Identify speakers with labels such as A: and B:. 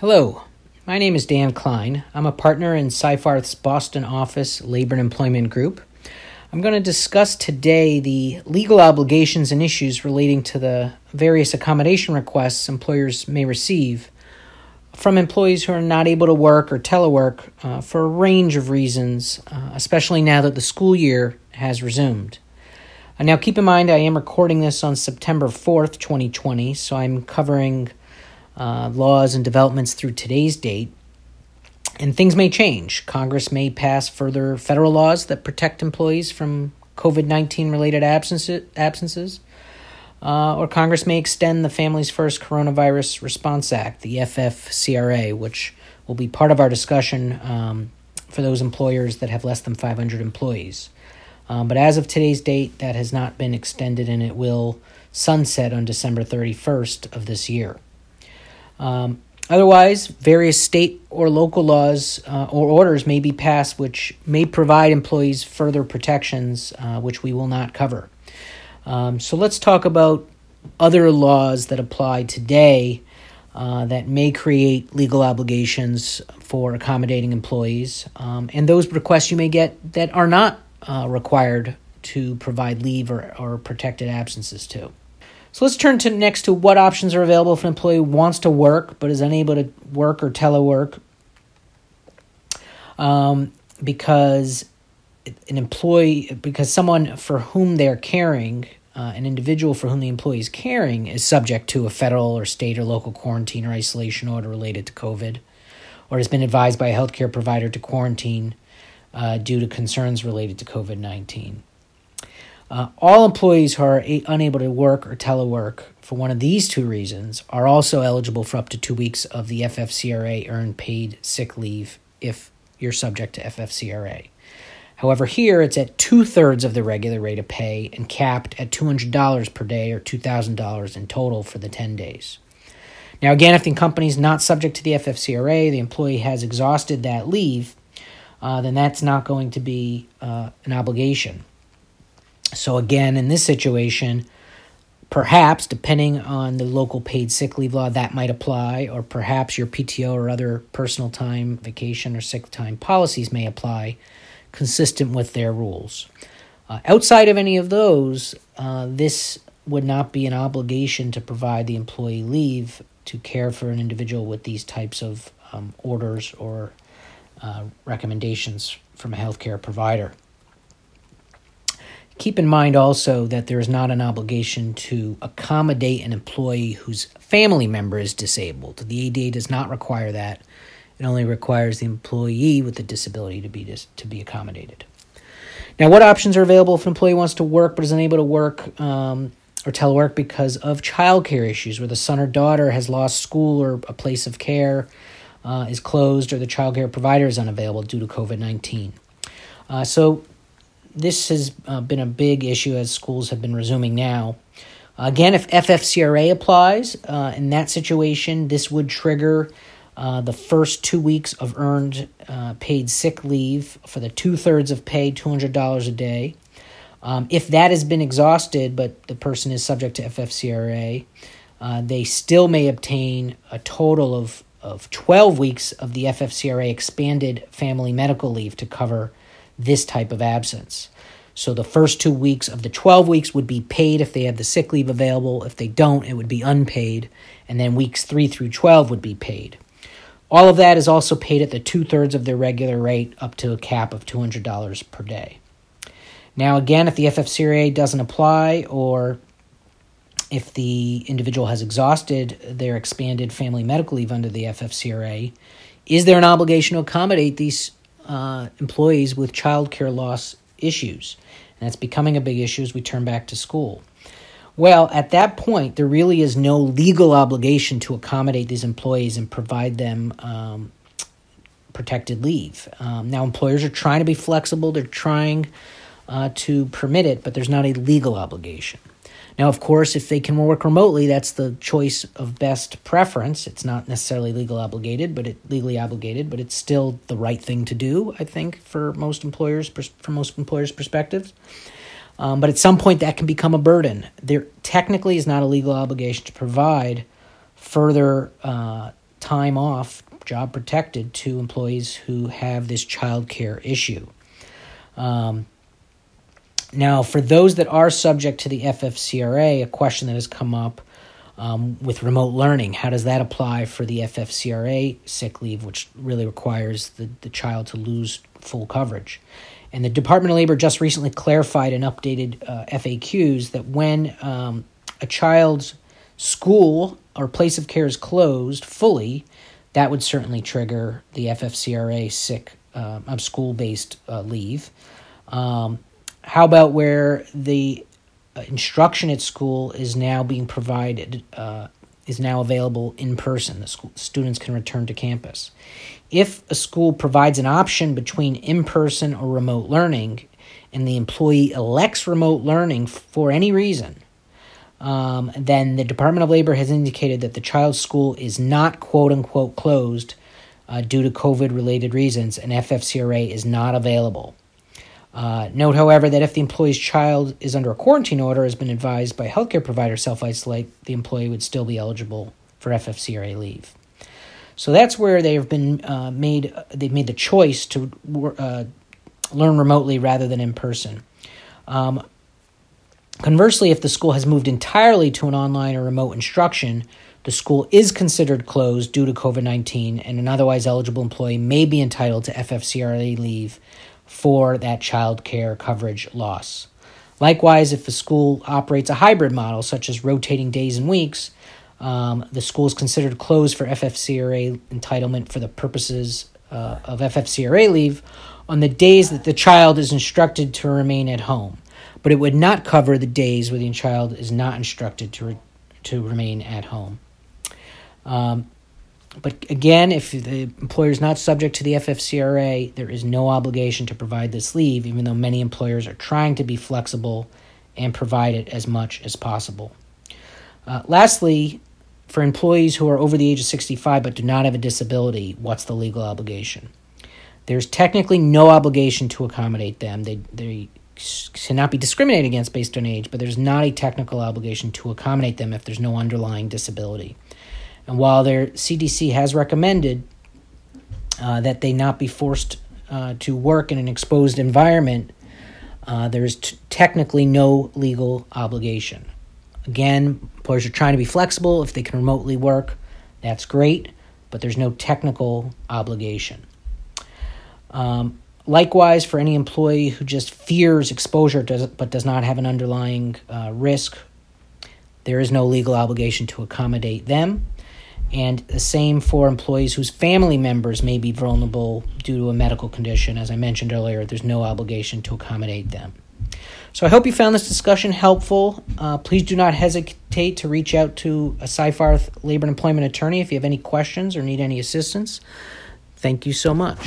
A: Hello, my name is Dan Klein. I'm a partner in Seyfarth's Boston office labor and employment group. I'm going to discuss today the legal obligations and issues relating to the various accommodation requests employers may receive from employees who are not able to work or telework uh, for a range of reasons, uh, especially now that the school year has resumed. Uh, now, keep in mind, I am recording this on September 4th, 2020, so I'm covering uh, laws and developments through today's date. And things may change. Congress may pass further federal laws that protect employees from COVID 19 related absences. Uh, or Congress may extend the Families First Coronavirus Response Act, the FFCRA, which will be part of our discussion um, for those employers that have less than 500 employees. Um, but as of today's date, that has not been extended and it will sunset on December 31st of this year. Um, otherwise, various state or local laws uh, or orders may be passed which may provide employees further protections, uh, which we will not cover. Um, so let's talk about other laws that apply today uh, that may create legal obligations for accommodating employees, um, and those requests you may get that are not uh, required to provide leave or, or protected absences to. So let's turn to next to what options are available if an employee wants to work but is unable to work or telework um, because an employee because someone for whom they're caring uh, an individual for whom the employee is caring is subject to a federal or state or local quarantine or isolation order related to COVID, or has been advised by a healthcare provider to quarantine uh, due to concerns related to COVID 19. Uh, all employees who are a- unable to work or telework for one of these two reasons are also eligible for up to two weeks of the FFCRA earned paid sick leave if you're subject to FFCRA. However, here it's at two thirds of the regular rate of pay and capped at $200 per day or $2,000 in total for the 10 days. Now, again, if the company is not subject to the FFCRA, the employee has exhausted that leave, uh, then that's not going to be uh, an obligation. So, again, in this situation, perhaps depending on the local paid sick leave law, that might apply, or perhaps your PTO or other personal time, vacation, or sick time policies may apply consistent with their rules. Uh, outside of any of those, uh, this would not be an obligation to provide the employee leave to care for an individual with these types of um, orders or uh, recommendations from a healthcare provider. Keep in mind also that there is not an obligation to accommodate an employee whose family member is disabled. The ADA does not require that. It only requires the employee with the disability to be dis- to be accommodated. Now, what options are available if an employee wants to work but is unable to work um, or telework because of childcare issues, where the son or daughter has lost school or a place of care uh, is closed, or the childcare provider is unavailable due to COVID nineteen. Uh, so this has uh, been a big issue as schools have been resuming now. Again, if FFCRA applies uh, in that situation, this would trigger uh, the first two weeks of earned uh, paid sick leave for the two thirds of pay, $200 a day. Um, if that has been exhausted, but the person is subject to FFCRA, uh, they still may obtain a total of, of 12 weeks of the FFCRA expanded family medical leave to cover this type of absence. So the first two weeks of the 12 weeks would be paid if they have the sick leave available. If they don't, it would be unpaid. And then weeks 3 through 12 would be paid. All of that is also paid at the two thirds of their regular rate up to a cap of $200 per day. Now, again, if the FFCRA doesn't apply or if the individual has exhausted their expanded family medical leave under the FFCRA, is there an obligation to accommodate these uh, employees with child care loss issues. And that's becoming a big issue as we turn back to school. Well, at that point, there really is no legal obligation to accommodate these employees and provide them um, protected leave. Um, now, employers are trying to be flexible, they're trying uh, to permit it, but there's not a legal obligation. Now, of course, if they can work remotely, that's the choice of best preference. It's not necessarily legal obligated, but it legally obligated, but it's still the right thing to do. I think for most employers, from most employers' perspectives. Um, but at some point, that can become a burden. There technically is not a legal obligation to provide further uh, time off, job protected, to employees who have this child care issue. Um, now, for those that are subject to the FFCRA, a question that has come up um, with remote learning, how does that apply for the FFCRA sick leave, which really requires the, the child to lose full coverage? And the Department of Labor just recently clarified and updated uh, FAQs that when um, a child's school or place of care is closed fully, that would certainly trigger the FFCRA sick uh, um, school based uh, leave. Um, how about where the uh, instruction at school is now being provided, uh, is now available in person? The school, students can return to campus. If a school provides an option between in person or remote learning, and the employee elects remote learning for any reason, um, then the Department of Labor has indicated that the child's school is not quote unquote closed uh, due to COVID related reasons, and FFCRA is not available. Uh, note, however, that if the employee's child is under a quarantine order, has been advised by healthcare provider self isolate, the employee would still be eligible for FFCRA leave. So that's where they have been uh, made. They've made the choice to uh, learn remotely rather than in person. Um, conversely, if the school has moved entirely to an online or remote instruction, the school is considered closed due to COVID 19, and an otherwise eligible employee may be entitled to FFCRA leave for that child care coverage loss. Likewise, if a school operates a hybrid model, such as rotating days and weeks, um, the school is considered closed for FFCRA entitlement for the purposes uh, of FFCRA leave on the days that the child is instructed to remain at home, but it would not cover the days where the child is not instructed to, re- to remain at home. Um, but again, if the employer is not subject to the FFCRA, there is no obligation to provide this leave, even though many employers are trying to be flexible and provide it as much as possible. Uh, lastly, for employees who are over the age of 65 but do not have a disability, what's the legal obligation? There's technically no obligation to accommodate them. They, they cannot be discriminated against based on age, but there's not a technical obligation to accommodate them if there's no underlying disability. And while their CDC has recommended uh, that they not be forced uh, to work in an exposed environment, uh, there is t- technically no legal obligation. Again, employers are trying to be flexible. If they can remotely work, that's great, but there's no technical obligation. Um, likewise, for any employee who just fears exposure does, but does not have an underlying uh, risk, there is no legal obligation to accommodate them and the same for employees whose family members may be vulnerable due to a medical condition. As I mentioned earlier, there's no obligation to accommodate them. So I hope you found this discussion helpful. Uh, please do not hesitate to reach out to a Seyfarth labor and employment attorney if you have any questions or need any assistance. Thank you so much.